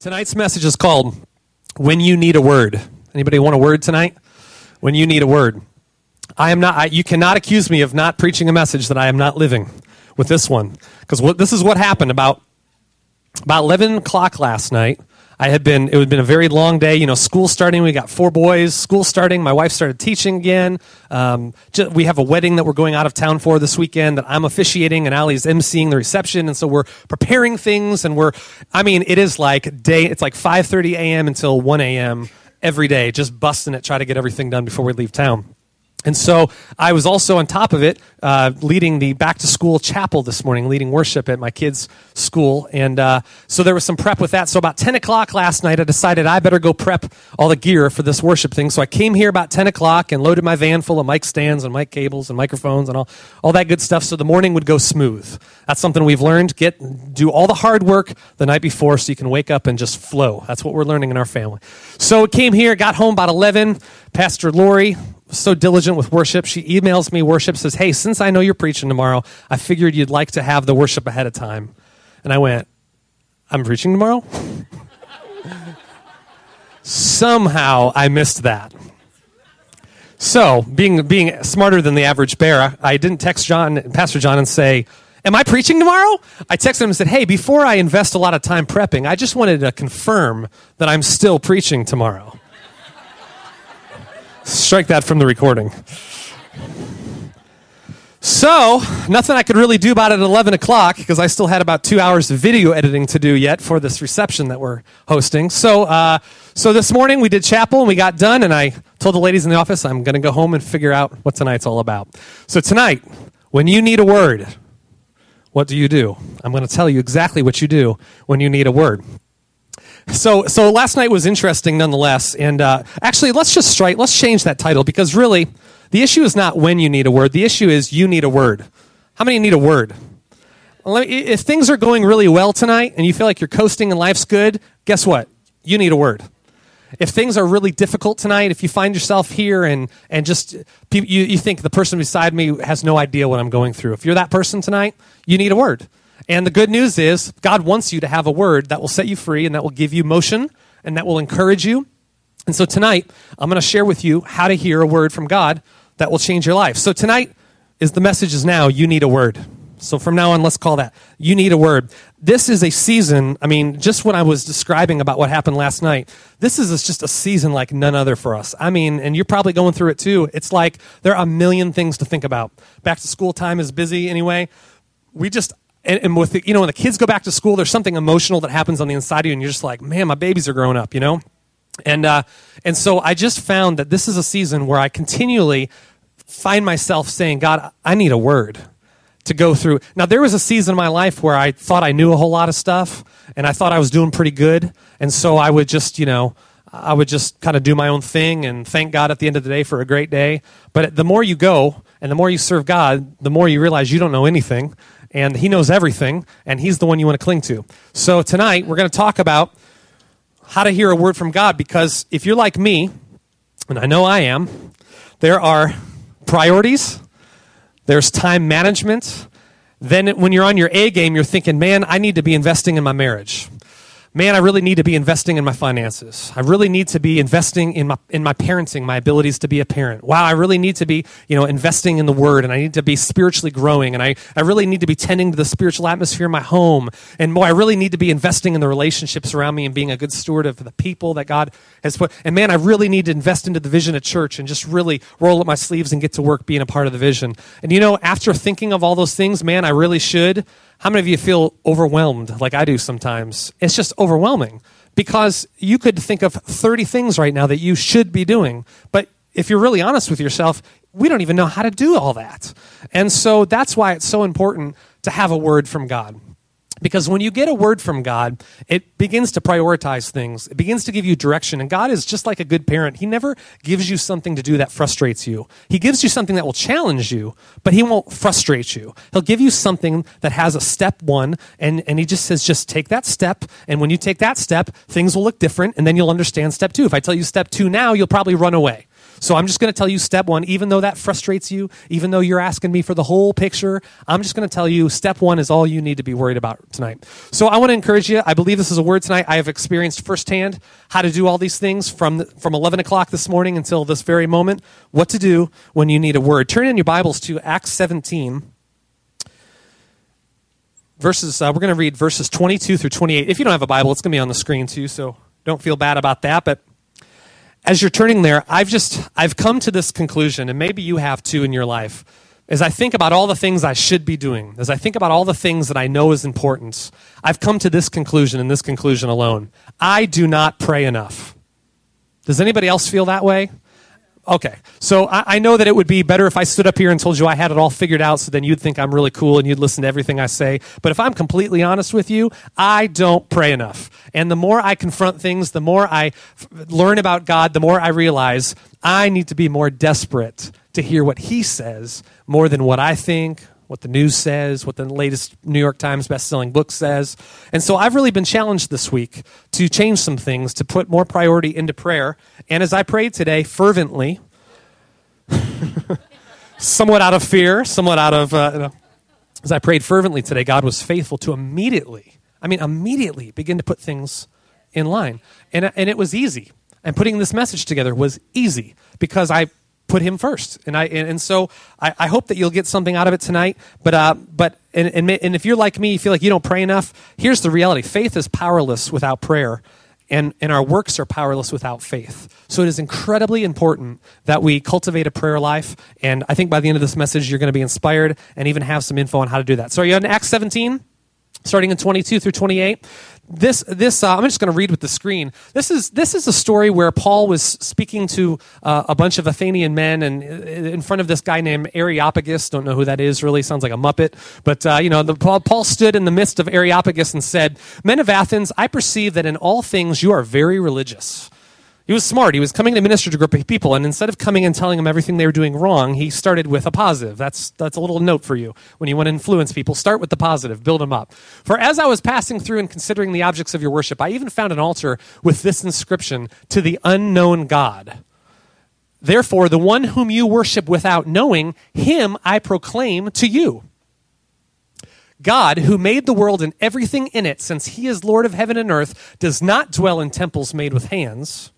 Tonight's message is called When You Need a Word. Anybody want a word tonight? When you need a word. I am not I, you cannot accuse me of not preaching a message that I am not living with this one. Because what this is what happened about about eleven o'clock last night. I had been, it had been a very long day. You know, school starting. We got four boys. School starting. My wife started teaching again. Um, just, we have a wedding that we're going out of town for this weekend that I'm officiating and Allie's emceeing the reception. And so we're preparing things and we're, I mean, it is like day, it's like 5.30 a.m. until 1 a.m. every day, just busting it, try to get everything done before we leave town. And so I was also on top of it, uh, leading the back to school chapel this morning, leading worship at my kids' school. And uh, so there was some prep with that. So about 10 o'clock last night, I decided I better go prep all the gear for this worship thing. So I came here about 10 o'clock and loaded my van full of mic stands and mic cables and microphones and all, all that good stuff so the morning would go smooth. That's something we've learned. Get, do all the hard work the night before so you can wake up and just flow. That's what we're learning in our family. So I came here, got home about 11. Pastor Lori, so diligent with worship. She emails me worship, says, Hey, since I know you're preaching tomorrow, I figured you'd like to have the worship ahead of time. And I went, I'm preaching tomorrow? Somehow I missed that. So, being, being smarter than the average bear, I didn't text John, Pastor John and say, Am I preaching tomorrow? I texted him and said, Hey, before I invest a lot of time prepping, I just wanted to confirm that I'm still preaching tomorrow. Strike that from the recording. So, nothing I could really do about it at 11 o'clock because I still had about two hours of video editing to do yet for this reception that we're hosting. So, uh, so this morning we did chapel and we got done, and I told the ladies in the office I'm going to go home and figure out what tonight's all about. So, tonight, when you need a word, what do you do? I'm going to tell you exactly what you do when you need a word. So, so last night was interesting nonetheless. And uh, actually, let's just strike, let's change that title because really, the issue is not when you need a word. The issue is you need a word. How many need a word? If things are going really well tonight and you feel like you're coasting and life's good, guess what? You need a word. If things are really difficult tonight, if you find yourself here and, and just you, you think the person beside me has no idea what I'm going through, if you're that person tonight, you need a word. And the good news is, God wants you to have a word that will set you free and that will give you motion and that will encourage you. And so tonight, I'm going to share with you how to hear a word from God that will change your life. So tonight is the message is now you need a word. So from now on, let's call that you need a word. This is a season. I mean, just when I was describing about what happened last night, this is just a season like none other for us. I mean, and you're probably going through it too. It's like there are a million things to think about. Back to school time is busy anyway. We just, and, and with the, you know when the kids go back to school there's something emotional that happens on the inside of you and you're just like man my babies are growing up you know? And uh, and so i just found that this is a season where i continually find myself saying god i need a word to go through. Now there was a season in my life where i thought i knew a whole lot of stuff and i thought i was doing pretty good. And so i would just you know I would just kind of do my own thing and thank God at the end of the day for a great day. But the more you go and the more you serve God, the more you realize you don't know anything and He knows everything, and He's the one you want to cling to. So tonight, we're going to talk about how to hear a word from God because if you're like me, and I know I am, there are priorities, there's time management. Then, when you're on your A game, you're thinking, man, I need to be investing in my marriage man, I really need to be investing in my finances. I really need to be investing in my in my parenting, my abilities to be a parent. Wow, I really need to be, you know, investing in the word and I need to be spiritually growing and I, I really need to be tending to the spiritual atmosphere in my home. And boy, I really need to be investing in the relationships around me and being a good steward of the people that God has put. And man, I really need to invest into the vision of church and just really roll up my sleeves and get to work being a part of the vision. And you know, after thinking of all those things, man, I really should how many of you feel overwhelmed like I do sometimes? It's just overwhelming because you could think of 30 things right now that you should be doing. But if you're really honest with yourself, we don't even know how to do all that. And so that's why it's so important to have a word from God. Because when you get a word from God, it begins to prioritize things. It begins to give you direction. And God is just like a good parent. He never gives you something to do that frustrates you. He gives you something that will challenge you, but He won't frustrate you. He'll give you something that has a step one, and, and He just says, just take that step. And when you take that step, things will look different, and then you'll understand step two. If I tell you step two now, you'll probably run away. So I'm just going to tell you step one, even though that frustrates you, even though you're asking me for the whole picture, I'm just going to tell you step one is all you need to be worried about tonight. So I want to encourage you. I believe this is a word tonight. I have experienced firsthand how to do all these things from, from 11 o'clock this morning until this very moment, what to do when you need a word. Turn in your Bibles to Acts 17 verses uh, we're going to read verses 22 through 28 if you don't have a bible it's going to be on the screen too so don't feel bad about that but as you're turning there i've just i've come to this conclusion and maybe you have too in your life as i think about all the things i should be doing as i think about all the things that i know is important. I've come to this conclusion and this conclusion alone. I do not pray enough. Does anybody else feel that way Okay. So I, I, know that it would be better if I stood up here and told you I had it all figured out, so then you'd think I'm really cool and you'd listen to everything I say. But if I'm completely honest with you, I don't pray enough. And the more I confront things, the more I f- learn about God, the more I realize I need to be more desperate to hear what He says more than what I think, what the news says, what the latest New York Times best-selling book says. And so I've really been challenged this week to change some things, to put more priority into prayer. And as I prayed today fervently, somewhat out of fear, somewhat out of, uh, as I prayed fervently today, God was faithful to immediately, I mean, immediately begin to put things in line. And, and it was easy. And putting this message together was easy because I put him first. And I and, and so I, I, hope that you'll get something out of it tonight. But uh, but and, and and if you're like me, you feel like you don't pray enough. Here's the reality: faith is powerless without prayer. And, and our works are powerless without faith. So it is incredibly important that we cultivate a prayer life. And I think by the end of this message, you're going to be inspired and even have some info on how to do that. So are you in Acts 17? starting in 22 through 28 this this uh, I'm just going to read with the screen. This is this is a story where Paul was speaking to uh, a bunch of Athenian men and uh, in front of this guy named Areopagus. Don't know who that is. Really sounds like a muppet. But uh, you know, the, Paul, Paul stood in the midst of Areopagus and said, "Men of Athens, I perceive that in all things you are very religious." He was smart. He was coming to minister to a group of people, and instead of coming and telling them everything they were doing wrong, he started with a positive. That's, that's a little note for you. When you want to influence people, start with the positive, build them up. For as I was passing through and considering the objects of your worship, I even found an altar with this inscription to the unknown God. Therefore, the one whom you worship without knowing, him I proclaim to you. God, who made the world and everything in it, since he is Lord of heaven and earth, does not dwell in temples made with hands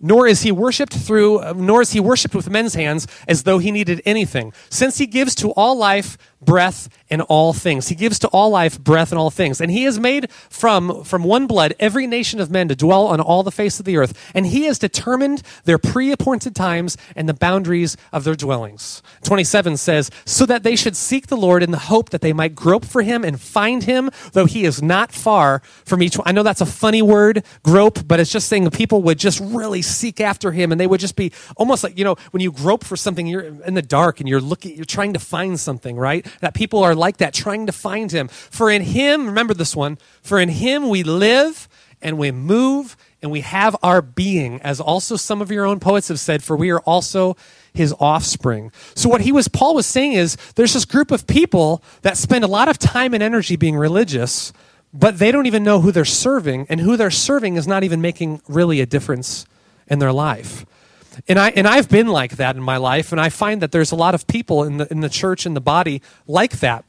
nor is he worshipped through nor is he worshipped with men's hands as though he needed anything. Since he gives to all life breath in all things. He gives to all life breath in all things. And he has made from from one blood every nation of men to dwell on all the face of the earth. And he has determined their pre-appointed times and the boundaries of their dwellings. 27 says so that they should seek the lord in the hope that they might grope for him and find him though he is not far from each one. I know that's a funny word grope but it's just saying people would just really seek after him and they would just be almost like you know when you grope for something you're in the dark and you're looking you're trying to find something right? That people are like that trying to find him for in him remember this one for in him we live and we move and we have our being as also some of your own poets have said for we are also his offspring so what he was paul was saying is there's this group of people that spend a lot of time and energy being religious but they don't even know who they're serving and who they're serving is not even making really a difference in their life. And, I, and I've been like that in my life, and I find that there's a lot of people in the, in the church, in the body, like that.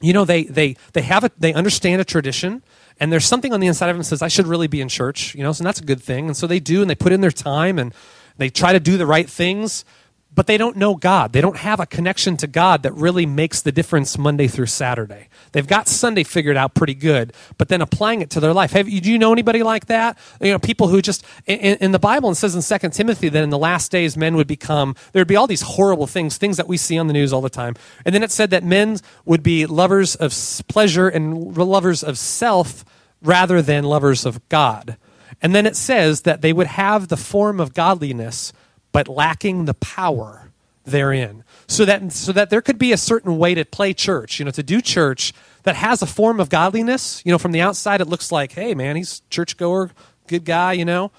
You know, they, they, they, have a, they understand a tradition, and there's something on the inside of them that says, I should really be in church, you know, so that's a good thing. And so they do, and they put in their time, and they try to do the right things, but they don't know God. They don't have a connection to God that really makes the difference Monday through Saturday. They've got Sunday figured out pretty good, but then applying it to their life. Have do you know anybody like that? You know, people who just in, in the Bible it says in Second Timothy that in the last days men would become there would be all these horrible things, things that we see on the news all the time. And then it said that men would be lovers of pleasure and lovers of self rather than lovers of God. And then it says that they would have the form of godliness but lacking the power therein. So that, so that there could be a certain way to play church, you know, to do church that has a form of godliness. You know, from the outside, it looks like, hey, man, he's churchgoer, good guy, you know.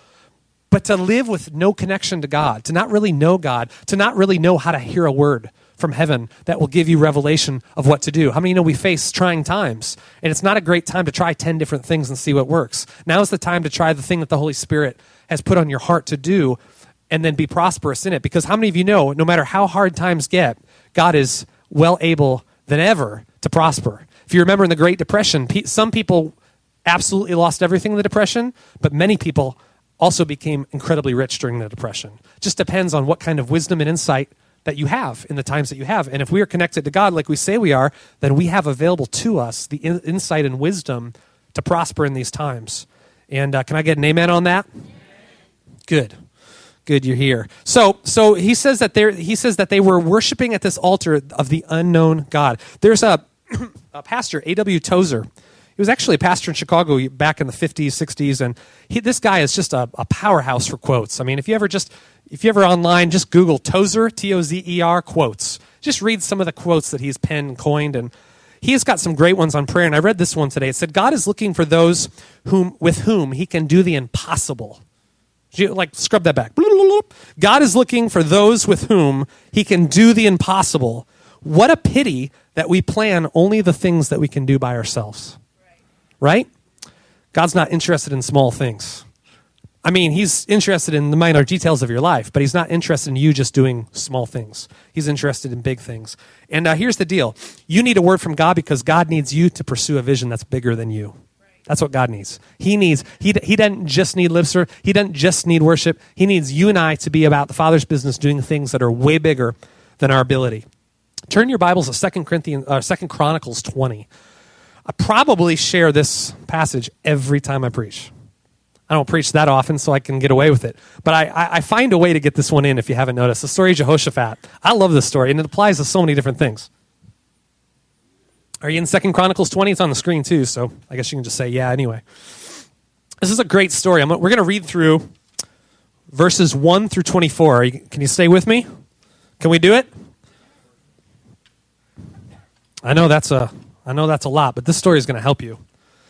But to live with no connection to God, to not really know God, to not really know how to hear a word from heaven that will give you revelation of what to do. How many you know we face trying times? And it's not a great time to try 10 different things and see what works. Now is the time to try the thing that the Holy Spirit has put on your heart to do and then be prosperous in it. Because how many of you know, no matter how hard times get, God is well able than ever to prosper. If you remember in the Great Depression, some people absolutely lost everything in the Depression, but many people also became incredibly rich during the Depression. Just depends on what kind of wisdom and insight that you have in the times that you have. And if we are connected to God like we say we are, then we have available to us the in- insight and wisdom to prosper in these times. And uh, can I get an amen on that? Good. Good, you're here. So, so he says that they he says that they were worshiping at this altar of the unknown God. There's a, a pastor, A.W. Tozer. He was actually a pastor in Chicago back in the 50s, 60s, and he, this guy is just a, a powerhouse for quotes. I mean, if you ever just if you ever online, just Google Tozer, T O Z E R quotes. Just read some of the quotes that he's penned and coined, and he has got some great ones on prayer. And I read this one today. It said, "God is looking for those whom with whom He can do the impossible." Like scrub that back. God is looking for those with whom He can do the impossible. What a pity that we plan only the things that we can do by ourselves. Right? God's not interested in small things. I mean, he's interested in the minor details of your life, but he's not interested in you just doing small things. He's interested in big things. And uh, here's the deal you need a word from God because God needs you to pursue a vision that's bigger than you. That's what God needs. He needs, he, he doesn't just need lip service. He doesn't just need worship. He needs you and I to be about the Father's business doing things that are way bigger than our ability. Turn your Bibles to Second Corinthians, uh, 2 Chronicles 20. I probably share this passage every time I preach. I don't preach that often, so I can get away with it. But I, I find a way to get this one in if you haven't noticed. The story of Jehoshaphat. I love this story, and it applies to so many different things. Are you in Second Chronicles 20? It's on the screen too, so I guess you can just say yeah anyway. This is a great story. I'm, we're going to read through verses 1 through 24. You, can you stay with me? Can we do it? I know that's a I know that's a lot, but this story is going to help you.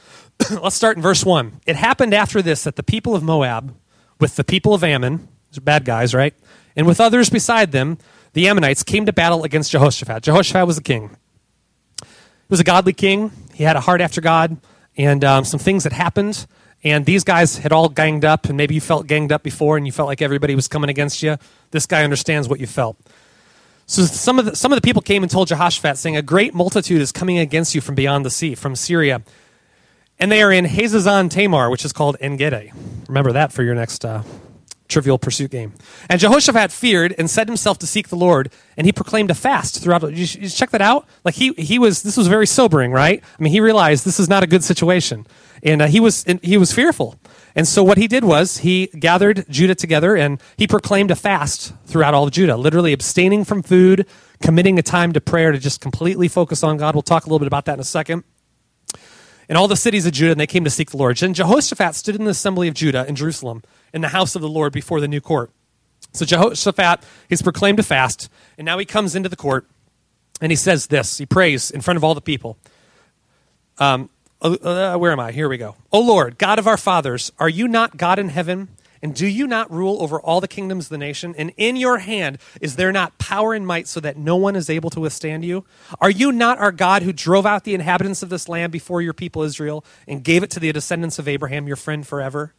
Let's start in verse 1. It happened after this that the people of Moab, with the people of Ammon, these are bad guys, right? And with others beside them, the Ammonites came to battle against Jehoshaphat. Jehoshaphat was a king. He was a godly king. He had a heart after God, and um, some things had happened. And these guys had all ganged up, and maybe you felt ganged up before, and you felt like everybody was coming against you. This guy understands what you felt. So some of the, some of the people came and told Jehoshaphat, saying, "A great multitude is coming against you from beyond the sea, from Syria." And they are in Hazazon Tamar, which is called Engedi. Remember that for your next uh, trivial pursuit game. And Jehoshaphat feared and set himself to seek the Lord, and he proclaimed a fast throughout. You, you check that out. Like he he was. This was very sobering, right? I mean, he realized this is not a good situation, and uh, he was he was fearful. And so what he did was he gathered Judah together and he proclaimed a fast throughout all of Judah, literally abstaining from food, committing a time to prayer to just completely focus on God. We'll talk a little bit about that in a second in all the cities of Judah, and they came to seek the Lord. And Jehoshaphat stood in the assembly of Judah in Jerusalem, in the house of the Lord before the new court. So Jehoshaphat, he's proclaimed a fast, and now he comes into the court, and he says this. He prays in front of all the people. Um, uh, uh where am I? Here we go. O Lord, God of our fathers, are you not God in heaven? And do you not rule over all the kingdoms of the nation? And in your hand is there not power and might so that no one is able to withstand you? Are you not our God who drove out the inhabitants of this land before your people Israel and gave it to the descendants of Abraham, your friend forever?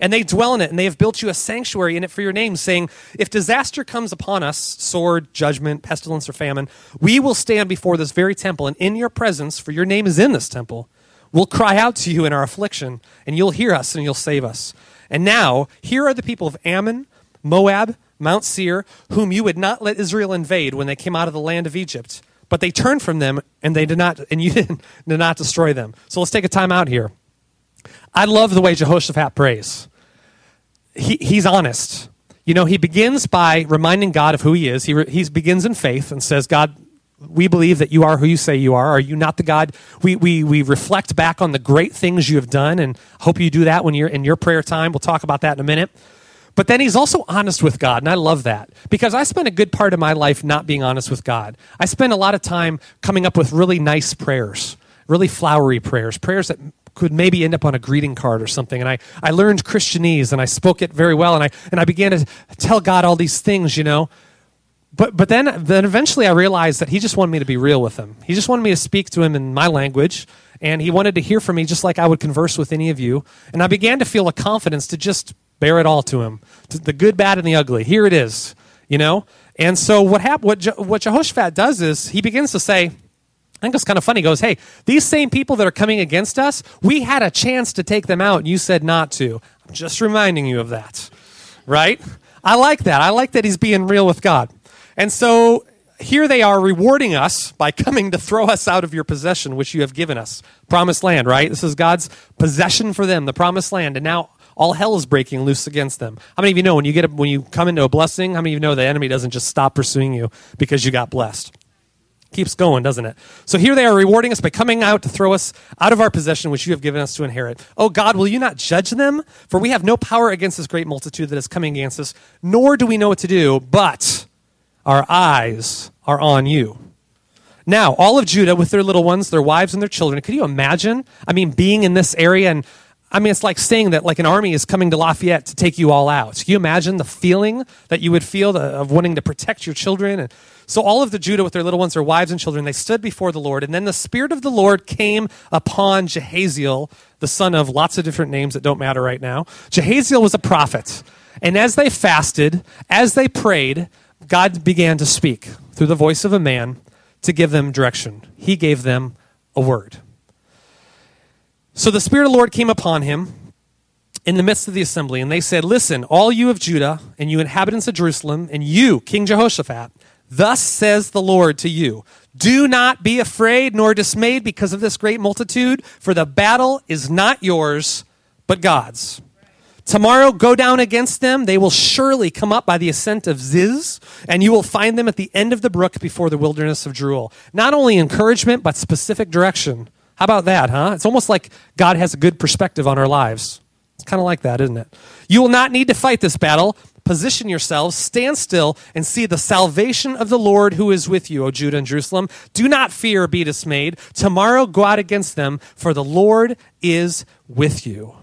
And they dwell in it, and they have built you a sanctuary in it for your name, saying, If disaster comes upon us, sword, judgment, pestilence, or famine, we will stand before this very temple, and in your presence, for your name is in this temple, we'll cry out to you in our affliction, and you'll hear us, and you'll save us. And now, here are the people of Ammon, Moab, Mount Seir, whom you would not let Israel invade when they came out of the land of Egypt. But they turned from them, and they did not, and you did not destroy them. So let's take a time out here. I love the way Jehoshaphat prays. He, he's honest. You know, he begins by reminding God of who he is. He, re, he begins in faith and says, God, we believe that you are who you say you are. Are you not the God? We, we, we reflect back on the great things you have done and hope you do that when you're in your prayer time. We'll talk about that in a minute. But then he's also honest with God, and I love that because I spent a good part of my life not being honest with God. I spent a lot of time coming up with really nice prayers, really flowery prayers, prayers that could maybe end up on a greeting card or something. And I, I learned Christianese and I spoke it very well, and I, and I began to tell God all these things, you know but but then then eventually I realized that he just wanted me to be real with him. He just wanted me to speak to him in my language, and he wanted to hear from me just like I would converse with any of you. And I began to feel a confidence to just Bear it all to him. The good, bad, and the ugly. Here it is, you know? And so what, hap- what, Je- what Jehoshaphat does is he begins to say, I think it's kind of funny. He goes, Hey, these same people that are coming against us, we had a chance to take them out, and you said not to. I'm just reminding you of that, right? I like that. I like that he's being real with God. And so here they are rewarding us by coming to throw us out of your possession, which you have given us. Promised land, right? This is God's possession for them, the promised land. And now all hell is breaking loose against them. How many of you know when you get a, when you come into a blessing? How many of you know the enemy doesn't just stop pursuing you because you got blessed? Keeps going, doesn't it? So here they are rewarding us by coming out to throw us out of our possession, which you have given us to inherit. Oh God, will you not judge them? For we have no power against this great multitude that is coming against us, nor do we know what to do, but our eyes are on you. Now, all of Judah with their little ones, their wives and their children, could you imagine? I mean, being in this area and I mean, it's like saying that like an army is coming to Lafayette to take you all out. Can you imagine the feeling that you would feel uh, of wanting to protect your children? And so all of the Judah with their little ones, their wives and children, they stood before the Lord. And then the Spirit of the Lord came upon Jehaziel, the son of lots of different names that don't matter right now. Jehaziel was a prophet. And as they fasted, as they prayed, God began to speak through the voice of a man to give them direction. He gave them a word. So the Spirit of the Lord came upon him in the midst of the assembly, and they said, Listen, all you of Judah, and you inhabitants of Jerusalem, and you, King Jehoshaphat, thus says the Lord to you Do not be afraid nor dismayed because of this great multitude, for the battle is not yours, but God's. Tomorrow go down against them. They will surely come up by the ascent of Ziz, and you will find them at the end of the brook before the wilderness of Jeruel. Not only encouragement, but specific direction. How about that, huh? It's almost like God has a good perspective on our lives. It's kind of like that, isn't it? You will not need to fight this battle. Position yourselves, stand still, and see the salvation of the Lord who is with you, O Judah and Jerusalem. Do not fear or be dismayed. Tomorrow go out against them, for the Lord is with you.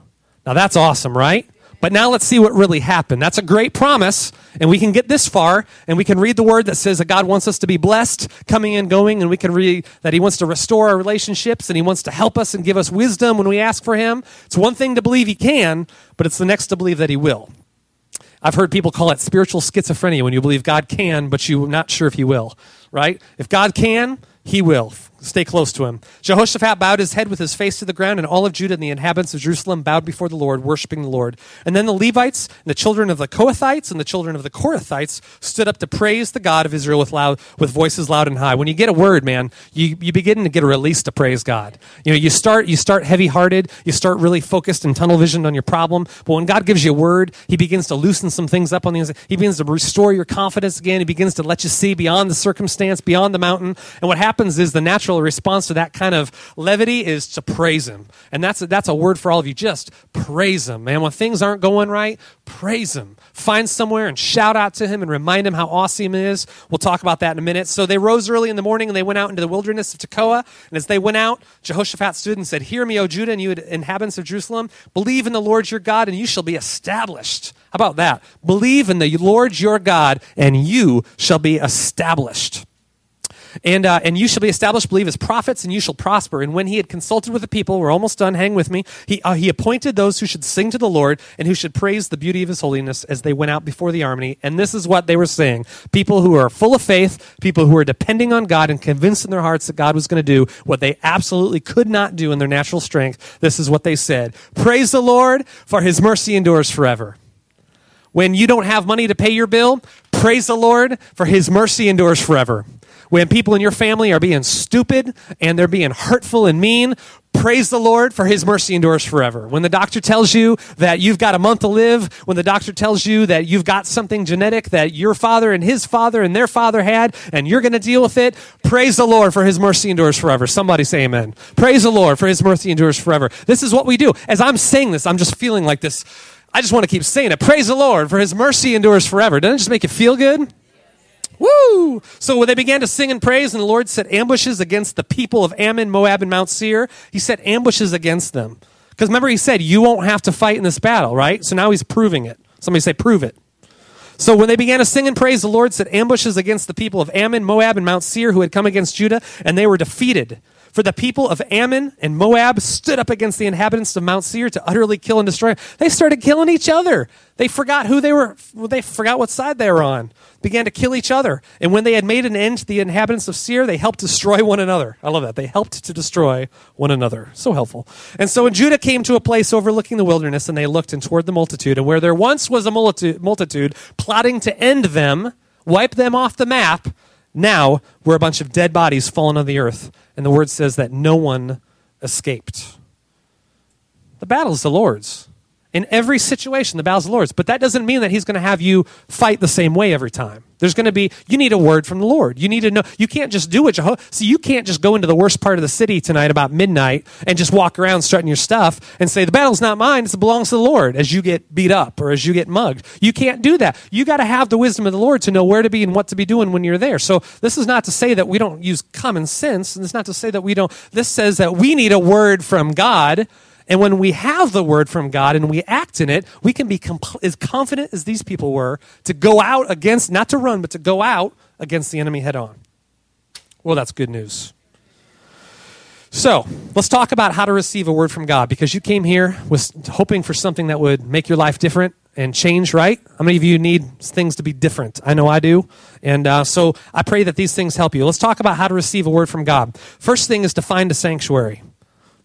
Now that's awesome, right? But now let's see what really happened. That's a great promise, and we can get this far, and we can read the word that says that God wants us to be blessed, coming and going, and we can read that He wants to restore our relationships, and He wants to help us and give us wisdom when we ask for Him. It's one thing to believe He can, but it's the next to believe that He will. I've heard people call it spiritual schizophrenia when you believe God can, but you're not sure if He will, right? If God can, He will. Stay close to him. Jehoshaphat bowed his head with his face to the ground, and all of Judah and the inhabitants of Jerusalem bowed before the Lord, worshiping the Lord. And then the Levites and the children of the Kohathites and the children of the Korathites stood up to praise the God of Israel with loud, with voices loud and high. When you get a word, man, you, you begin to get a release to praise God. You know, you start you start heavy hearted, you start really focused and tunnel visioned on your problem. But when God gives you a word, He begins to loosen some things up on the inside. He begins to restore your confidence again. He begins to let you see beyond the circumstance, beyond the mountain. And what happens is the natural natural response to that kind of levity is to praise him. And that's a, that's a word for all of you. Just praise him, man. When things aren't going right, praise him. Find somewhere and shout out to him and remind him how awesome he is. We'll talk about that in a minute. So they rose early in the morning and they went out into the wilderness of Tekoa. And as they went out, Jehoshaphat stood and said, Hear me, O Judah, and you inhabitants of Jerusalem. Believe in the Lord your God, and you shall be established. How about that? Believe in the Lord your God, and you shall be established. And, uh, and you shall be established, believe as prophets, and you shall prosper. And when he had consulted with the people, we're almost done, hang with me, he, uh, he appointed those who should sing to the Lord and who should praise the beauty of his holiness as they went out before the army. And this is what they were saying people who are full of faith, people who are depending on God and convinced in their hearts that God was going to do what they absolutely could not do in their natural strength. This is what they said Praise the Lord, for his mercy endures forever. When you don't have money to pay your bill, praise the Lord, for his mercy endures forever. When people in your family are being stupid and they're being hurtful and mean, praise the Lord for his mercy endures forever. When the doctor tells you that you've got a month to live, when the doctor tells you that you've got something genetic that your father and his father and their father had and you're going to deal with it, praise the Lord for his mercy endures forever. Somebody say amen. Praise the Lord for his mercy endures forever. This is what we do. As I'm saying this, I'm just feeling like this. I just want to keep saying it. Praise the Lord for his mercy endures forever. Doesn't it just make you feel good? Woo! So when they began to sing and praise, and the Lord set ambushes against the people of Ammon, Moab, and Mount Seir, he set ambushes against them. Because remember, he said, You won't have to fight in this battle, right? So now he's proving it. Somebody say, Prove it. So when they began to sing and praise, the Lord set ambushes against the people of Ammon, Moab, and Mount Seir who had come against Judah, and they were defeated. For the people of Ammon and Moab stood up against the inhabitants of Mount Seir to utterly kill and destroy. They started killing each other. They forgot who they were, they forgot what side they were on, began to kill each other. And when they had made an end to the inhabitants of Seir, they helped destroy one another. I love that. They helped to destroy one another. So helpful. And so when Judah came to a place overlooking the wilderness, and they looked and toward the multitude, and where there once was a multitude, multitude plotting to end them, wipe them off the map, now we're a bunch of dead bodies fallen on the earth. And the word says that no one escaped. The battle is the Lord's. In every situation, the battle's the Lord's. But that doesn't mean that He's going to have you fight the same way every time. There's going to be, you need a word from the Lord. You need to know, you can't just do what Jehovah, see, you can't just go into the worst part of the city tonight about midnight and just walk around strutting your stuff and say, the battle's not mine, it belongs to the Lord as you get beat up or as you get mugged. You can't do that. You got to have the wisdom of the Lord to know where to be and what to be doing when you're there. So this is not to say that we don't use common sense, and it's not to say that we don't, this says that we need a word from God and when we have the word from God and we act in it, we can be comp- as confident as these people were to go out against, not to run, but to go out against the enemy head on. Well, that's good news. So, let's talk about how to receive a word from God because you came here with hoping for something that would make your life different and change, right? How many of you need things to be different? I know I do. And uh, so I pray that these things help you. Let's talk about how to receive a word from God. First thing is to find a sanctuary.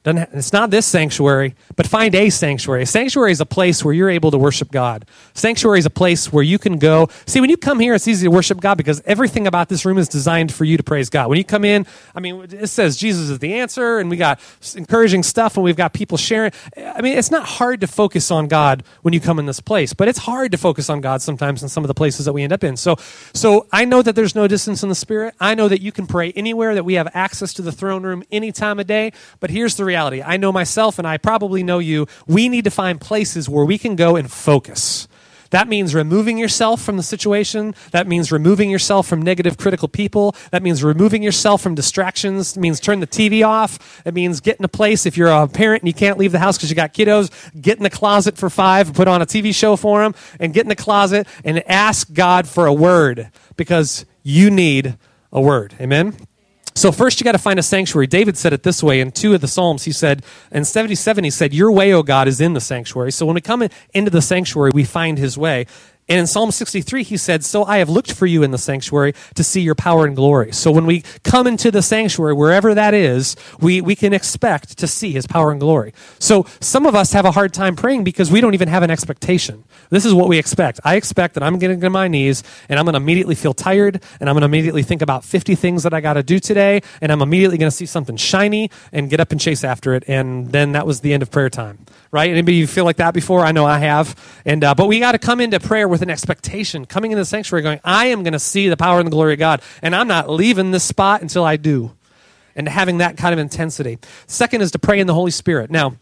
Doesn't, it's not this sanctuary, but find a sanctuary. A sanctuary is a place where you're able to worship God. Sanctuary is a place where you can go. See, when you come here, it's easy to worship God because everything about this room is designed for you to praise God. When you come in, I mean, it says Jesus is the answer, and we got encouraging stuff, and we've got people sharing. I mean, it's not hard to focus on God when you come in this place, but it's hard to focus on God sometimes in some of the places that we end up in. So, so I know that there's no distance in the Spirit. I know that you can pray anywhere, that we have access to the throne room any time of day. But here's the reality. I know myself, and I probably know you. We need to find places where we can go and focus. That means removing yourself from the situation. That means removing yourself from negative, critical people. That means removing yourself from distractions. It means turn the TV off. It means get in a place. If you're a parent and you can't leave the house because you got kiddos, get in the closet for five, put on a TV show for them, and get in the closet and ask God for a word because you need a word. Amen? So first you got to find a sanctuary. David said it this way in two of the Psalms. He said, in 77, he said, Your way, O God, is in the sanctuary. So when we come in, into the sanctuary, we find his way. And in Psalm 63, he said, So I have looked for you in the sanctuary to see your power and glory. So when we come into the sanctuary, wherever that is, we, we can expect to see his power and glory. So some of us have a hard time praying because we don't even have an expectation. This is what we expect. I expect that I'm getting to my knees and I'm going to immediately feel tired and I'm going to immediately think about 50 things that I got to do today and I'm immediately going to see something shiny and get up and chase after it. And then that was the end of prayer time right? Anybody feel like that before? I know I have. And uh, but we got to come into prayer with an expectation, coming into the sanctuary, going, I am going to see the power and the glory of God, and I'm not leaving this spot until I do. And having that kind of intensity. Second is to pray in the Holy Spirit. Now.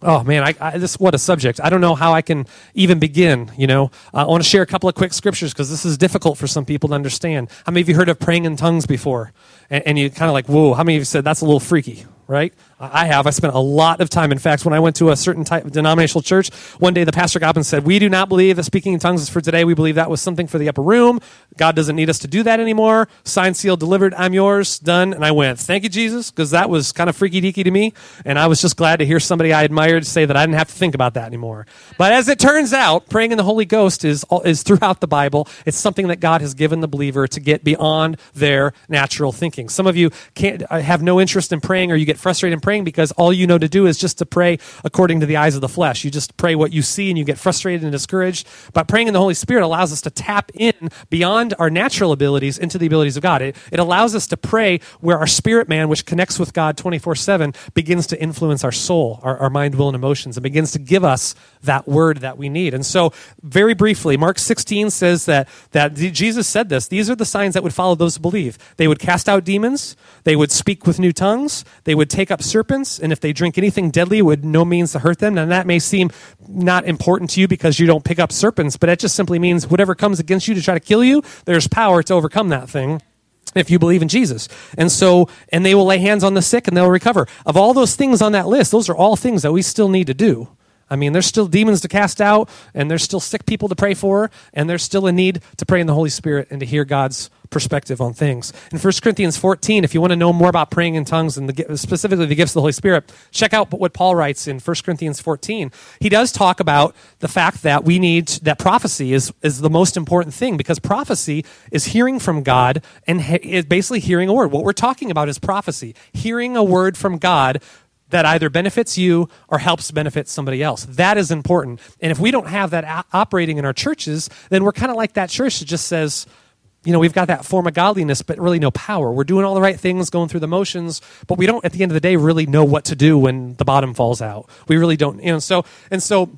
Oh man, I, I, this what a subject. I don't know how I can even begin. You know, uh, I want to share a couple of quick scriptures because this is difficult for some people to understand. How many of you heard of praying in tongues before? And, and you kind of like, whoa. How many of you said that's a little freaky? right? I have. I spent a lot of time. In fact, when I went to a certain type of denominational church, one day the pastor got up and said, We do not believe that speaking in tongues is for today. We believe that was something for the upper room. God doesn't need us to do that anymore. Sign, sealed, delivered. I'm yours. Done. And I went, Thank you, Jesus, because that was kind of freaky deaky to me. And I was just glad to hear somebody I admired say that I didn't have to think about that anymore. But as it turns out, praying in the Holy Ghost is, is throughout the Bible. It's something that God has given the believer to get beyond their natural thinking. Some of you can't uh, have no interest in praying or you get frustrated in praying because all you know to do is just to pray according to the eyes of the flesh. You just pray what you see and you get frustrated and discouraged. But praying in the Holy Spirit allows us to tap in beyond our natural abilities into the abilities of God. It, it allows us to pray where our spirit man, which connects with God 24 7, begins to influence our soul, our, our mind, will, and emotions, and begins to give us that word that we need. And so, very briefly, Mark 16 says that, that Jesus said this these are the signs that would follow those who believe. They would cast out demons, they would speak with new tongues, they would take up serpents, and if they drink anything deadly, would no means to hurt them. Now, that may seem not important to you because you don't pick up serpents, but it just simply means whatever comes against you to try to kill you, there's power to overcome that thing if you believe in Jesus. And so, and they will lay hands on the sick and they'll recover. Of all those things on that list, those are all things that we still need to do. I mean, there's still demons to cast out, and there's still sick people to pray for, and there's still a need to pray in the Holy Spirit and to hear God's perspective on things. In 1 Corinthians 14, if you want to know more about praying in tongues and the, specifically the gifts of the Holy Spirit, check out what Paul writes in 1 Corinthians 14. He does talk about the fact that we need, that prophecy is, is the most important thing because prophecy is hearing from God and is basically hearing a word. What we're talking about is prophecy, hearing a word from God that either benefits you or helps benefit somebody else. That is important. And if we don't have that operating in our churches, then we're kind of like that church that just says, you know, we've got that form of godliness, but really no power. We're doing all the right things, going through the motions, but we don't, at the end of the day, really know what to do when the bottom falls out. We really don't, you know. So and so,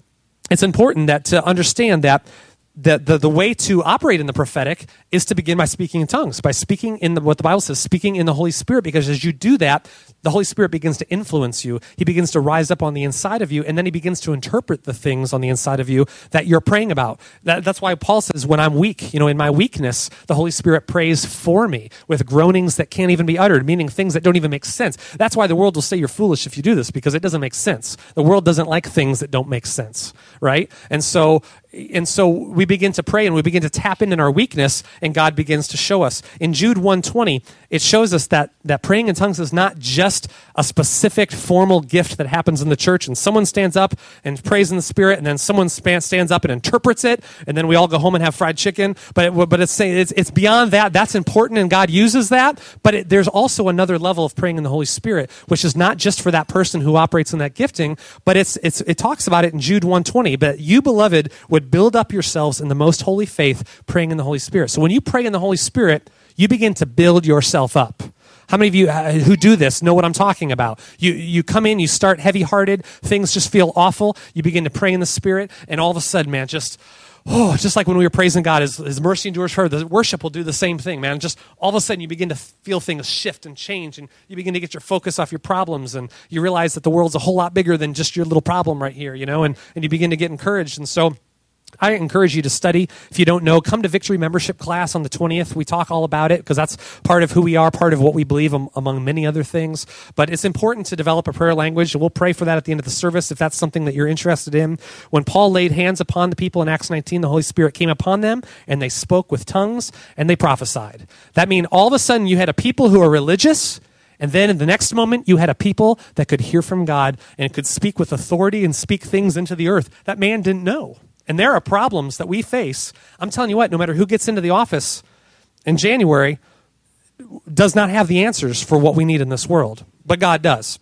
it's important that to understand that the, the, the way to operate in the prophetic is to begin by speaking in tongues, by speaking in the, what the Bible says, speaking in the Holy Spirit, because as you do that, the Holy Spirit begins to influence you. He begins to rise up on the inside of you, and then he begins to interpret the things on the inside of you that you're praying about. That, that's why Paul says, when I'm weak, you know, in my weakness, the Holy Spirit prays for me with groanings that can't even be uttered, meaning things that don't even make sense. That's why the world will say you're foolish if you do this, because it doesn't make sense. The world doesn't like things that don't make sense, right? And so and so we begin to pray and we begin to tap in in our weakness and god begins to show us. In jude 120 it shows us that, that praying in tongues is not just a specific formal gift that happens in the church and someone stands up and prays in the spirit and then someone stands up and interprets it and then we all go home and have fried chicken. But, it, but it's, it's, it's beyond that. That's important and god uses that. But it, there's also another level of praying in the holy spirit which is not just for that person who operates in that gifting but it's, it's, it talks about it in jude 120 but you beloved would build up yourselves in the most holy faith praying in the holy spirit. So when you pray in the holy spirit you begin to build yourself up. How many of you uh, who do this know what I'm talking about? You, you come in, you start heavy hearted, things just feel awful. You begin to pray in the Spirit, and all of a sudden, man, just, oh, just like when we were praising God, His, his mercy endures forever, the worship will do the same thing, man. Just all of a sudden, you begin to feel things shift and change, and you begin to get your focus off your problems, and you realize that the world's a whole lot bigger than just your little problem right here, you know, and, and you begin to get encouraged. And so, I encourage you to study. If you don't know, come to Victory Membership Class on the 20th. We talk all about it because that's part of who we are, part of what we believe, among many other things. But it's important to develop a prayer language, and we'll pray for that at the end of the service if that's something that you're interested in. When Paul laid hands upon the people in Acts 19, the Holy Spirit came upon them, and they spoke with tongues, and they prophesied. That means all of a sudden you had a people who are religious, and then in the next moment, you had a people that could hear from God and could speak with authority and speak things into the earth that man didn't know. And there are problems that we face. I'm telling you what, no matter who gets into the office in January, does not have the answers for what we need in this world, but God does.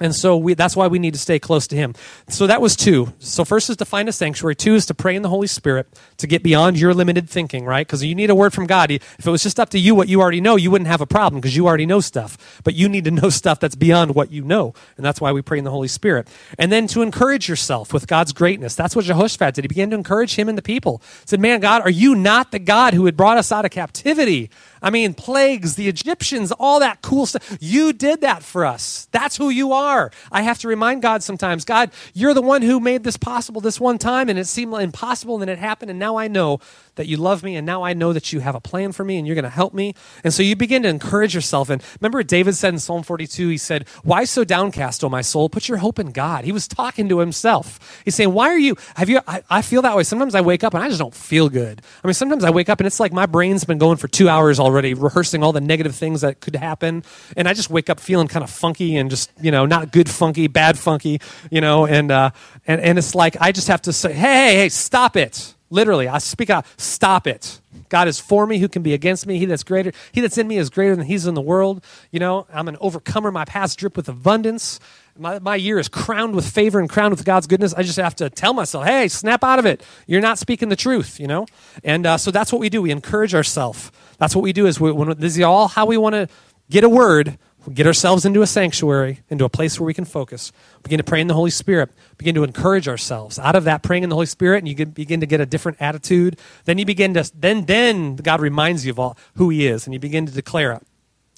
And so we, that's why we need to stay close to Him. So that was two. So first is to find a sanctuary. Two is to pray in the Holy Spirit to get beyond your limited thinking, right? Because you need a word from God. If it was just up to you what you already know, you wouldn't have a problem because you already know stuff. But you need to know stuff that's beyond what you know. And that's why we pray in the Holy Spirit. And then to encourage yourself with God's greatness. That's what Jehoshaphat did. He began to encourage him and the people. He said, Man, God, are you not the God who had brought us out of captivity? I mean, plagues, the Egyptians, all that cool stuff. You did that for us. That's who you are. I have to remind God sometimes God, you're the one who made this possible this one time, and it seemed impossible, and it happened, and now I know that you love me, and now I know that you have a plan for me, and you're going to help me. And so you begin to encourage yourself. And remember, David said in Psalm 42, he said, Why so downcast, O my soul? Put your hope in God. He was talking to himself. He's saying, Why are you, have you, I, I feel that way. Sometimes I wake up and I just don't feel good. I mean, sometimes I wake up and it's like my brain's been going for two hours already, rehearsing all the negative things that could happen. And I just wake up feeling kind of funky and just, you know, not good funky, bad funky, you know, and, uh, and, and it's like I just have to say, Hey, hey, hey, stop it Literally, I speak out, stop it. God is for me, who can be against me? He that's greater, he that's in me is greater than he's in the world. You know, I'm an overcomer. My past drip with abundance. My, my year is crowned with favor and crowned with God's goodness. I just have to tell myself, hey, snap out of it. You're not speaking the truth, you know? And uh, so that's what we do. We encourage ourselves. That's what we do is we, when, this is all how we want to get a word we get ourselves into a sanctuary, into a place where we can focus, begin to pray in the Holy Spirit, begin to encourage ourselves. Out of that praying in the Holy Spirit, and you begin to get a different attitude. Then you begin to, then, then God reminds you of all, who He is, and you begin to declare it.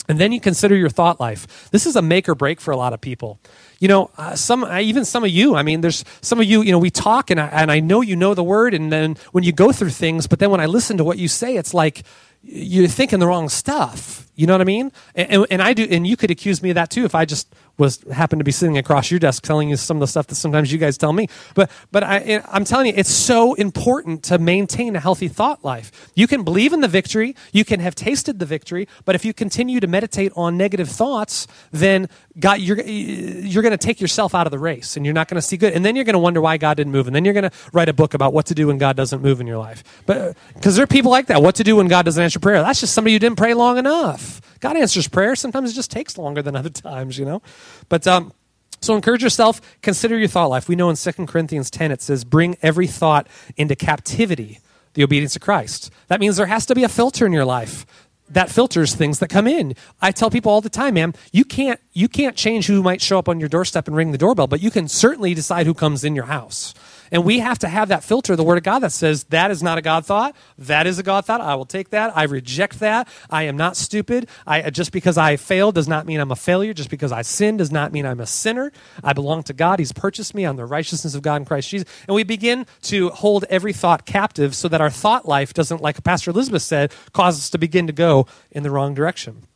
And then you consider your thought life. This is a make or break for a lot of people. You know, uh, some uh, even some of you. I mean, there's some of you. You know, we talk, and I, and I know you know the word, and then when you go through things, but then when I listen to what you say, it's like you're thinking the wrong stuff You know what I mean? And, and, I do, and you could accuse me of that too if I just was happened to be sitting across your desk telling you some of the stuff that sometimes you guys tell me. But but I, I'm telling you, it's so important to maintain a healthy thought life. You can believe in the victory, you can have tasted the victory, but if you continue to meditate on negative thoughts, then God, you're you're going to take yourself out of the race, and you're not going to see good. And then you're going to wonder why God didn't move, and then you're going to write a book about what to do when God doesn't move in your life. But because there are people like that, what to do when God doesn't answer prayer. That's just somebody who didn't pray long enough. God answers prayer. Sometimes it just takes longer than other times, you know. But um, so encourage yourself. Consider your thought life. We know in 2 Corinthians 10 it says, "Bring every thought into captivity." The obedience of Christ. That means there has to be a filter in your life that filters things that come in. I tell people all the time, man, you can't you can't change who might show up on your doorstep and ring the doorbell, but you can certainly decide who comes in your house. And we have to have that filter, the Word of God, that says that is not a God thought. That is a God thought. I will take that. I reject that. I am not stupid. I, uh, just because I failed does not mean I'm a failure. Just because I sin does not mean I'm a sinner. I belong to God. He's purchased me. I'm the righteousness of God in Christ Jesus. And we begin to hold every thought captive so that our thought life doesn't, like Pastor Elizabeth said, cause us to begin to go in the wrong direction.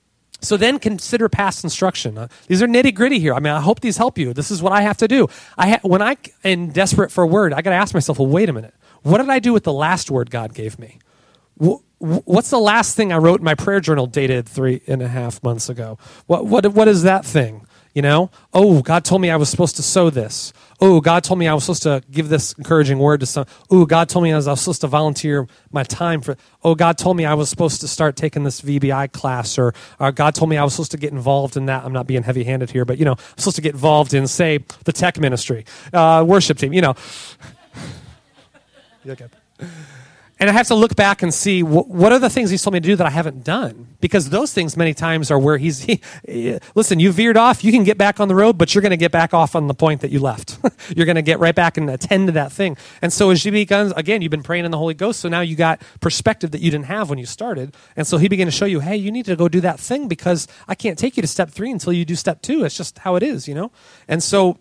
So then consider past instruction. Uh, these are nitty gritty here. I mean, I hope these help you. This is what I have to do. I ha- when I am desperate for a word, I got to ask myself, well, wait a minute. What did I do with the last word God gave me? W- what's the last thing I wrote in my prayer journal dated three and a half months ago? What, what, what is that thing? You know, oh, God told me I was supposed to sow this. Oh, God told me I was supposed to give this encouraging word to some. Oh, God told me I was, supposed to volunteer my time for. Oh, God told me I was supposed to start taking this VBI class, or, or God told me I was supposed to get involved in that. I'm not being heavy handed here, but you know, I'm supposed to get involved in, say, the tech ministry, uh, worship team. You know. okay and I have to look back and see wh- what are the things he's told me to do that I haven't done. Because those things many times are where he's, he, listen, you veered off, you can get back on the road, but you're going to get back off on the point that you left. you're going to get right back and attend to that thing. And so as you begin, again, you've been praying in the Holy Ghost, so now you got perspective that you didn't have when you started. And so he began to show you, hey, you need to go do that thing because I can't take you to step three until you do step two. It's just how it is, you know? And so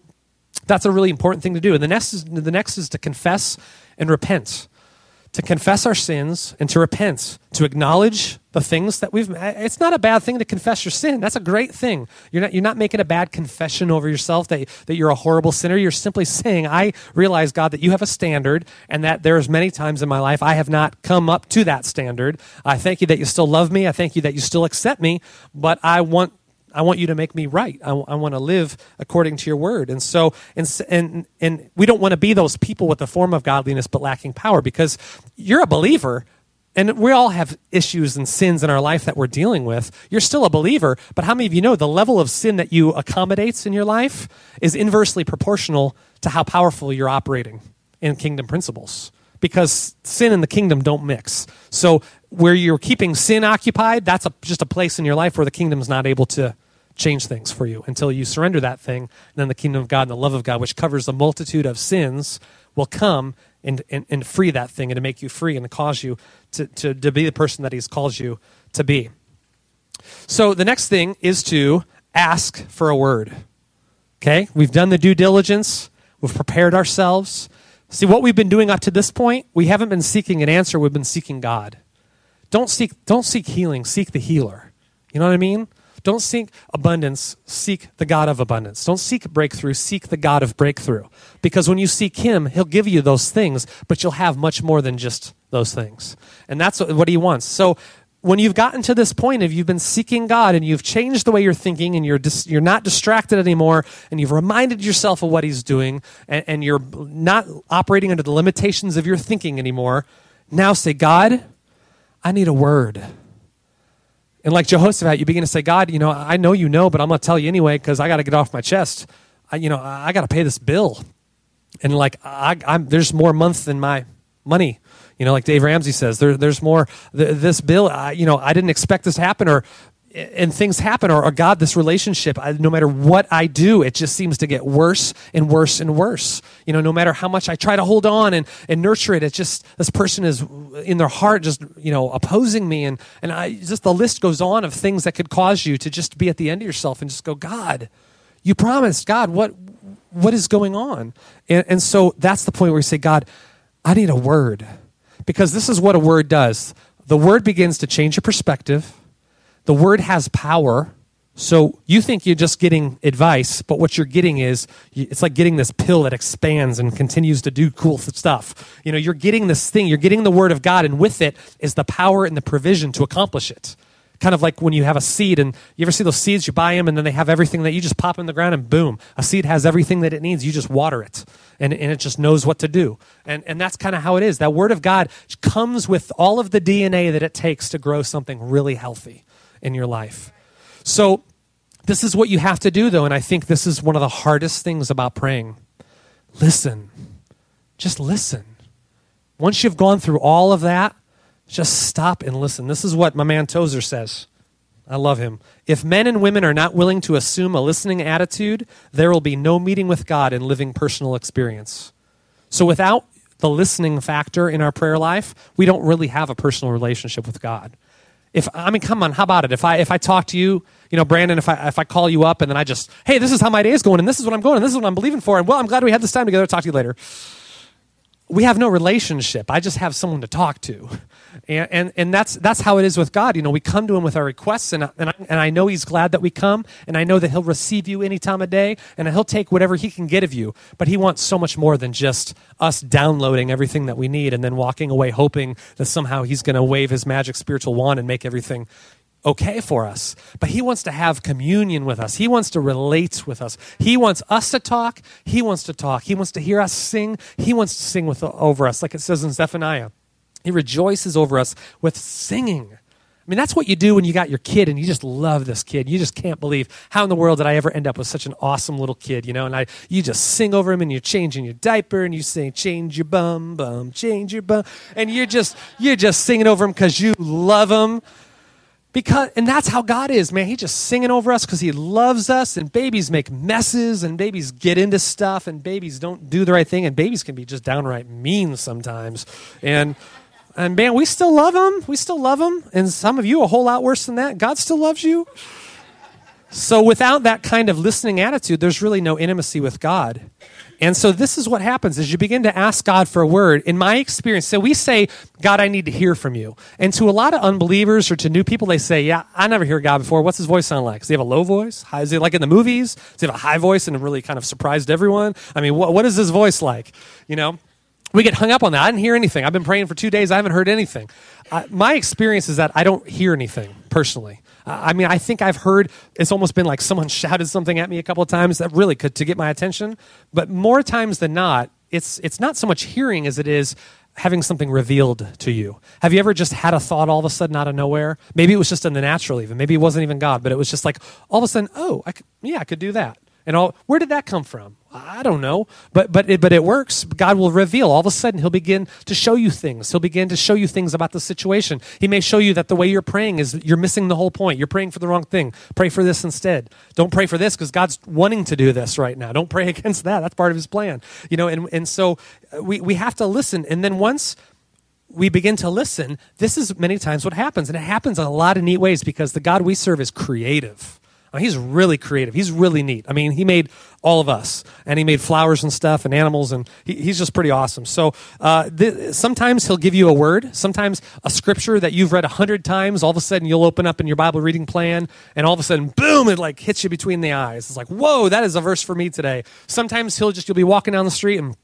that's a really important thing to do. And the next is, the next is to confess and repent to confess our sins and to repent, to acknowledge the things that we've it's not a bad thing to confess your sin. That's a great thing. You're not you're not making a bad confession over yourself that that you're a horrible sinner. You're simply saying, I realize God that you have a standard and that there's many times in my life I have not come up to that standard. I thank you that you still love me. I thank you that you still accept me, but I want I want you to make me right. I, I want to live according to your word. And so, and, and, and we don't want to be those people with the form of godliness but lacking power because you're a believer and we all have issues and sins in our life that we're dealing with. You're still a believer, but how many of you know the level of sin that you accommodates in your life is inversely proportional to how powerful you're operating in kingdom principles? Because sin and the kingdom don't mix. So where you're keeping sin occupied, that's a, just a place in your life where the kingdom's not able to change things for you until you surrender that thing. And then the kingdom of God and the love of God, which covers a multitude of sins, will come and, and, and free that thing and to make you free and to cause you to, to, to be the person that He's called you to be. So the next thing is to ask for a word. Okay? We've done the due diligence, we've prepared ourselves. See, what we've been doing up to this point, we haven't been seeking an answer, we've been seeking God. Don't seek, don't seek healing, seek the healer. You know what I mean? Don't seek abundance, seek the God of abundance. Don't seek breakthrough, seek the God of breakthrough. Because when you seek Him, He'll give you those things, but you'll have much more than just those things. And that's what He wants. So when you've gotten to this point of you've been seeking God and you've changed the way you're thinking and you're, dis- you're not distracted anymore and you've reminded yourself of what He's doing and, and you're not operating under the limitations of your thinking anymore, now say, God, I need a word. And like Jehoshaphat, you begin to say, God, you know, I know you know, but I'm going to tell you anyway because I got to get off my chest. I, you know, I got to pay this bill. And like, I, I'm, there's more month than my money. You know, like Dave Ramsey says, there, there's more. Th- this bill, I, you know, I didn't expect this to happen, or and things happen or, or god this relationship I, no matter what i do it just seems to get worse and worse and worse. You know no matter how much i try to hold on and, and nurture it it's just this person is in their heart just you know opposing me. And and i just the list goes on of things that could cause you to just be at the end of yourself and just go god you promised god what what is going on? And, and so that's the point where you say god i need a word. Because this is what a word does. The word begins to change your perspective the word has power. So you think you're just getting advice, but what you're getting is it's like getting this pill that expands and continues to do cool stuff. You know, you're getting this thing, you're getting the word of God, and with it is the power and the provision to accomplish it. Kind of like when you have a seed, and you ever see those seeds, you buy them, and then they have everything that you just pop in the ground, and boom, a seed has everything that it needs. You just water it, and, and it just knows what to do. And, and that's kind of how it is. That word of God comes with all of the DNA that it takes to grow something really healthy in your life. So, this is what you have to do, though, and I think this is one of the hardest things about praying. Listen. Just listen. Once you've gone through all of that, just stop and listen. This is what my man Tozer says. I love him. If men and women are not willing to assume a listening attitude, there will be no meeting with God and living personal experience. So, without the listening factor in our prayer life, we don't really have a personal relationship with God if I mean, come on, how about it? If I if I talk to you, you know, Brandon, if I if I call you up and then I just, hey, this is how my day is going, and this is what I'm going, and this is what I'm believing for, and well, I'm glad we had this time together. Talk to you later. We have no relationship. I just have someone to talk to, and and, and that's that's how it is with God. You know, we come to Him with our requests, and and I, and I know He's glad that we come, and I know that He'll receive you any time of day, and He'll take whatever He can get of you. But He wants so much more than just us downloading everything that we need and then walking away hoping that somehow he's going to wave his magic spiritual wand and make everything okay for us. But he wants to have communion with us. He wants to relate with us. He wants us to talk. He wants to talk. He wants to hear us sing. He wants to sing with, over us, like it says in Zephaniah. He rejoices over us with singing. I mean, that's what you do when you got your kid and you just love this kid. You just can't believe how in the world did I ever end up with such an awesome little kid, you know? And I, you just sing over him and you're changing your diaper and you say, change your bum, bum, change your bum. And you're just, you're just singing over him because you love him. Because, and that's how God is, man. He just singing over us because he loves us. And babies make messes and babies get into stuff and babies don't do the right thing. And babies can be just downright mean sometimes. And, and man, we still love him. We still love him. And some of you a whole lot worse than that. God still loves you. So without that kind of listening attitude, there's really no intimacy with God. And so this is what happens is you begin to ask God for a word. In my experience, so we say, God, I need to hear from you. And to a lot of unbelievers or to new people, they say, Yeah, I never hear God before. What's his voice sound like? Does he have a low voice? Is he like in the movies? Does he have a high voice and really kind of surprised everyone? I mean, what, what is his voice like? You know? We get hung up on that. I didn't hear anything. I've been praying for two days. I haven't heard anything. Uh, my experience is that I don't hear anything personally. Uh, I mean, I think I've heard it's almost been like someone shouted something at me a couple of times that really could to get my attention. But more times than not, it's it's not so much hearing as it is having something revealed to you. Have you ever just had a thought all of a sudden out of nowhere? Maybe it was just in the natural, even. Maybe it wasn't even God, but it was just like all of a sudden, oh, I could, yeah, I could do that. And all, where did that come from? I don't know, but but it, but it works. God will reveal. All of a sudden, He'll begin to show you things. He'll begin to show you things about the situation. He may show you that the way you're praying is you're missing the whole point. You're praying for the wrong thing. Pray for this instead. Don't pray for this because God's wanting to do this right now. Don't pray against that. That's part of His plan. You know, and and so uh, we we have to listen. And then once we begin to listen, this is many times what happens, and it happens in a lot of neat ways because the God we serve is creative he's really creative. He's really neat. I mean, he made all of us, and he made flowers and stuff and animals, and he, he's just pretty awesome. So uh, th- sometimes he'll give you a word, sometimes a scripture that you've read a hundred times. All of a sudden, you'll open up in your Bible reading plan, and all of a sudden, boom! It like hits you between the eyes. It's like, whoa, that is a verse for me today. Sometimes he'll just you'll be walking down the street and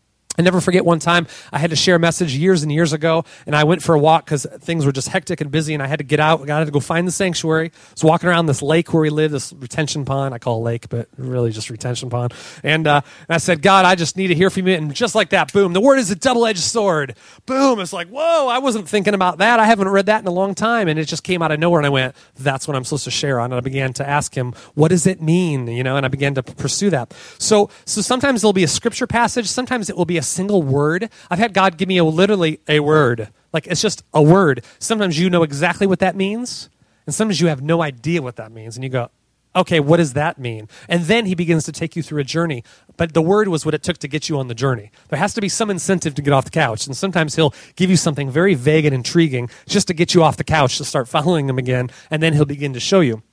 I never forget one time I had to share a message years and years ago, and I went for a walk because things were just hectic and busy, and I had to get out. I had to go find the sanctuary. I was walking around this lake where we live, this retention pond. I call lake, but really just retention pond. And, uh, and I said, God, I just need to hear from you. And just like that, boom, the word is a double edged sword. Boom. It's like, whoa, I wasn't thinking about that. I haven't read that in a long time. And it just came out of nowhere, and I went, that's what I'm supposed to share on. And I began to ask him, what does it mean? You know, and I began to pursue that. So, so sometimes there'll be a scripture passage, sometimes it will be a single word. I've had God give me a, literally a word. Like it's just a word. Sometimes you know exactly what that means, and sometimes you have no idea what that means. And you go, okay, what does that mean? And then he begins to take you through a journey. But the word was what it took to get you on the journey. There has to be some incentive to get off the couch. And sometimes he'll give you something very vague and intriguing just to get you off the couch to start following him again. And then he'll begin to show you.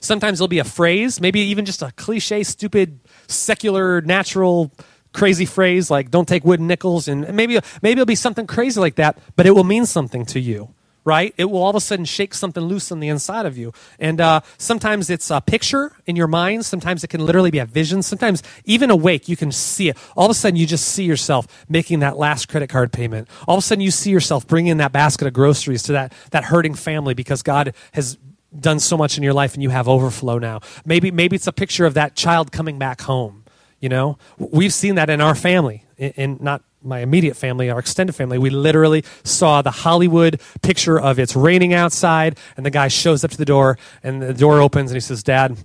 Sometimes there'll be a phrase, maybe even just a cliche, stupid, secular, natural crazy phrase like "don't take wooden nickels," and maybe maybe it'll be something crazy like that, but it will mean something to you. right? It will all of a sudden shake something loose on the inside of you. And uh, sometimes it's a picture in your mind. Sometimes it can literally be a vision. Sometimes even awake, you can see it. All of a sudden, you just see yourself making that last credit card payment. All of a sudden, you see yourself bringing that basket of groceries to that, that hurting family because God has done so much in your life and you have overflow now. Maybe, maybe it's a picture of that child coming back home. You know, we've seen that in our family, in not my immediate family, our extended family, we literally saw the Hollywood picture of it's raining outside, and the guy shows up to the door, and the door opens, and he says, Dad,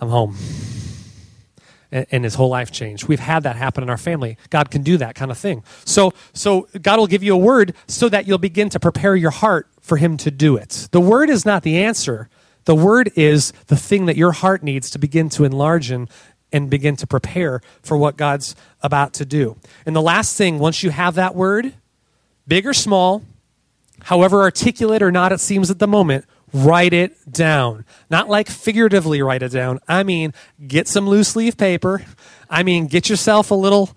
I'm home. And, and his whole life changed. We've had that happen in our family. God can do that kind of thing. So, so God will give you a word so that you'll begin to prepare your heart for Him to do it. The word is not the answer. The word is the thing that your heart needs to begin to enlarge in and begin to prepare for what God's about to do. And the last thing, once you have that word, big or small, however articulate or not it seems at the moment, write it down. Not like figuratively write it down. I mean, get some loose leaf paper. I mean, get yourself a little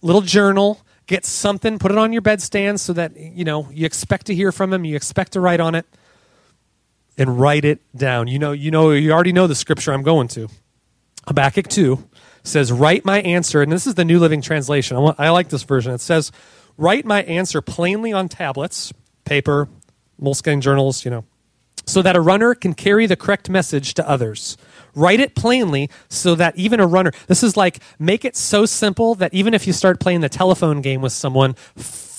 little journal, get something, put it on your bedstand so that, you know, you expect to hear from him, you expect to write on it and write it down. You know, you know you already know the scripture I'm going to. Habakkuk 2 says, Write my answer. And this is the New Living Translation. I, want, I like this version. It says, Write my answer plainly on tablets, paper, moleskin journals, you know, so that a runner can carry the correct message to others. Write it plainly so that even a runner, this is like, make it so simple that even if you start playing the telephone game with someone,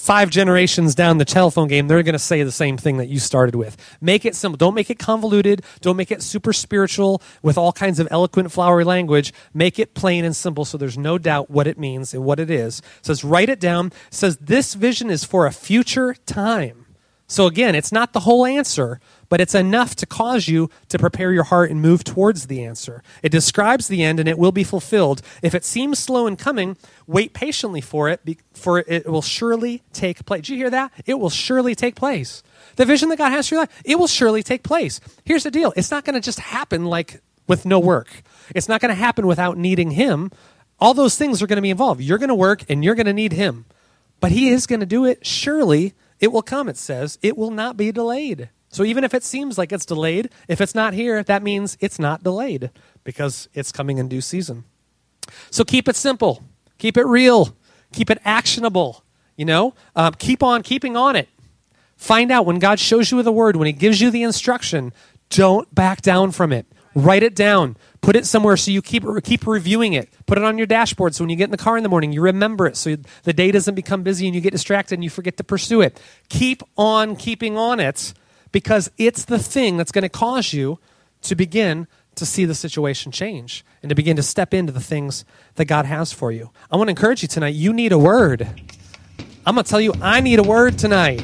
five generations down the telephone game, they're going to say the same thing that you started with. Make it simple. Don't make it convoluted. Don't make it super spiritual with all kinds of eloquent, flowery language. Make it plain and simple so there's no doubt what it means and what it is. It says, write it down. It says, this vision is for a future time. So again, it's not the whole answer, but it's enough to cause you to prepare your heart and move towards the answer. It describes the end and it will be fulfilled. If it seems slow in coming, wait patiently for it, for it will surely take place. Did you hear that? It will surely take place. The vision that God has for your life, it will surely take place. Here's the deal it's not going to just happen like with no work, it's not going to happen without needing Him. All those things are going to be involved. You're going to work and you're going to need Him. But He is going to do it surely. It will come, it says. It will not be delayed. So even if it seems like it's delayed, if it's not here, that means it's not delayed because it's coming in due season. So keep it simple, keep it real, keep it actionable. You know, um, keep on keeping on it. Find out when God shows you the word, when He gives you the instruction, don't back down from it. Write it down. Put it somewhere so you keep keep reviewing it. Put it on your dashboard so when you get in the car in the morning, you remember it so the day doesn't become busy and you get distracted and you forget to pursue it. Keep on keeping on it because it's the thing that's going to cause you to begin to see the situation change and to begin to step into the things that God has for you. I want to encourage you tonight. You need a word. I'm going to tell you, I need a word tonight.